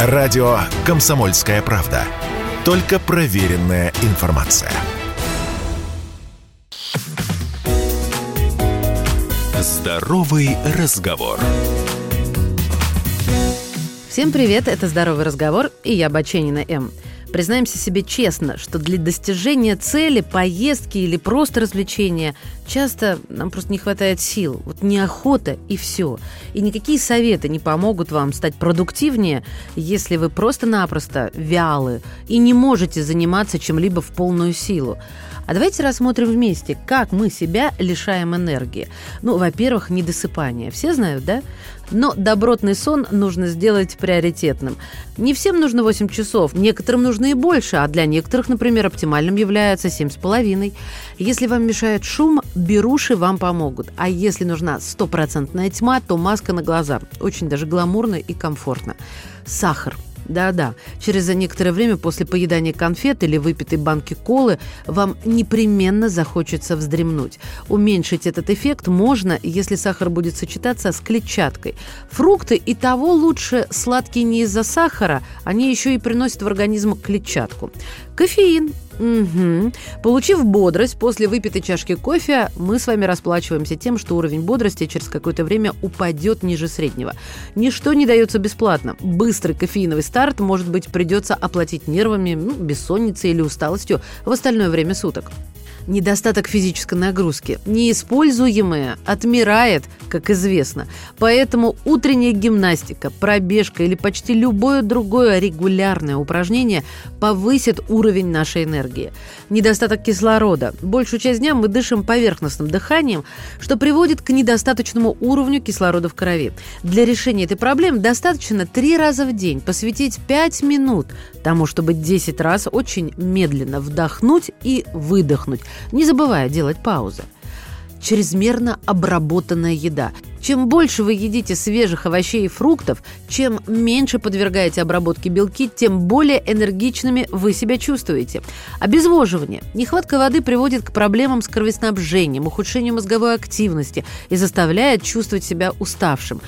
Радио «Комсомольская правда». Только проверенная информация. Здоровый разговор. Всем привет, это «Здоровый разговор» и я, Баченина М. Признаемся себе честно, что для достижения цели, поездки или просто развлечения часто нам просто не хватает сил. Вот неохота и все. И никакие советы не помогут вам стать продуктивнее, если вы просто-напросто вялы и не можете заниматься чем-либо в полную силу. А давайте рассмотрим вместе, как мы себя лишаем энергии. Ну, во-первых, недосыпание. Все знают, да? Но добротный сон нужно сделать приоритетным. Не всем нужно 8 часов, некоторым нужно и больше, а для некоторых, например, оптимальным является 7,5. Если вам мешает шум, беруши вам помогут. А если нужна стопроцентная тьма, то маска на глаза. Очень даже гламурно и комфортно. Сахар – да-да, через некоторое время после поедания конфет или выпитой банки колы вам непременно захочется вздремнуть. Уменьшить этот эффект можно, если сахар будет сочетаться с клетчаткой. Фрукты и того лучше сладкие не из-за сахара, они еще и приносят в организм клетчатку. Кофеин Угу. Получив бодрость после выпитой чашки кофе, мы с вами расплачиваемся тем, что уровень бодрости через какое-то время упадет ниже среднего. Ничто не дается бесплатно. Быстрый кофеиновый старт, может быть, придется оплатить нервами, ну, бессонницей или усталостью в остальное время суток недостаток физической нагрузки. Неиспользуемое отмирает, как известно. Поэтому утренняя гимнастика, пробежка или почти любое другое регулярное упражнение повысит уровень нашей энергии. Недостаток кислорода. Большую часть дня мы дышим поверхностным дыханием, что приводит к недостаточному уровню кислорода в крови. Для решения этой проблемы достаточно три раза в день посвятить 5 минут тому, чтобы 10 раз очень медленно вдохнуть и выдохнуть, не забывая делать паузы. Чрезмерно обработанная еда. Чем больше вы едите свежих овощей и фруктов, чем меньше подвергаете обработке белки, тем более энергичными вы себя чувствуете. Обезвоживание. Нехватка воды приводит к проблемам с кровоснабжением, ухудшению мозговой активности и заставляет чувствовать себя уставшим.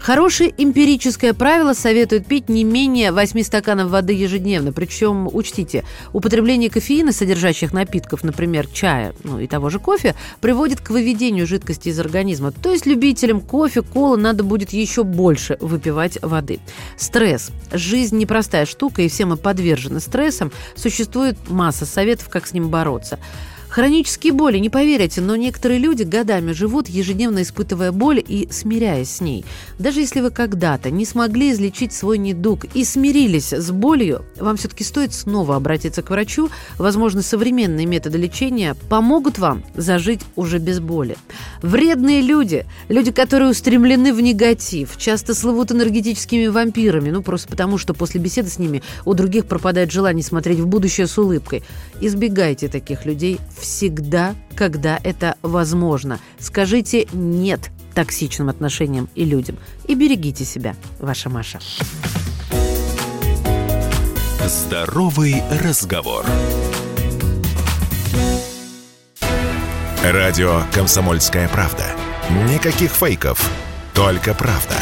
Хорошее эмпирическое правило советует пить не менее 8 стаканов воды ежедневно. Причем, учтите, употребление кофеина, содержащих напитков, например, чая, ну и того же кофе, приводит к выведению жидкости из организма. То есть любителям кофе, колы надо будет еще больше выпивать воды. Стресс. Жизнь непростая штука, и все мы подвержены стрессам. Существует масса советов, как с ним бороться. Хронические боли, не поверите, но некоторые люди годами живут, ежедневно испытывая боль и смиряясь с ней. Даже если вы когда-то не смогли излечить свой недуг и смирились с болью, вам все-таки стоит снова обратиться к врачу. Возможно, современные методы лечения помогут вам зажить уже без боли. Вредные люди, люди, которые устремлены в негатив, часто слывут энергетическими вампирами, ну просто потому, что после беседы с ними у других пропадает желание смотреть в будущее с улыбкой. Избегайте таких людей всегда, когда это возможно. Скажите «нет» токсичным отношениям и людям. И берегите себя, ваша Маша. Здоровый разговор. Радио «Комсомольская правда». Никаких фейков, только правда.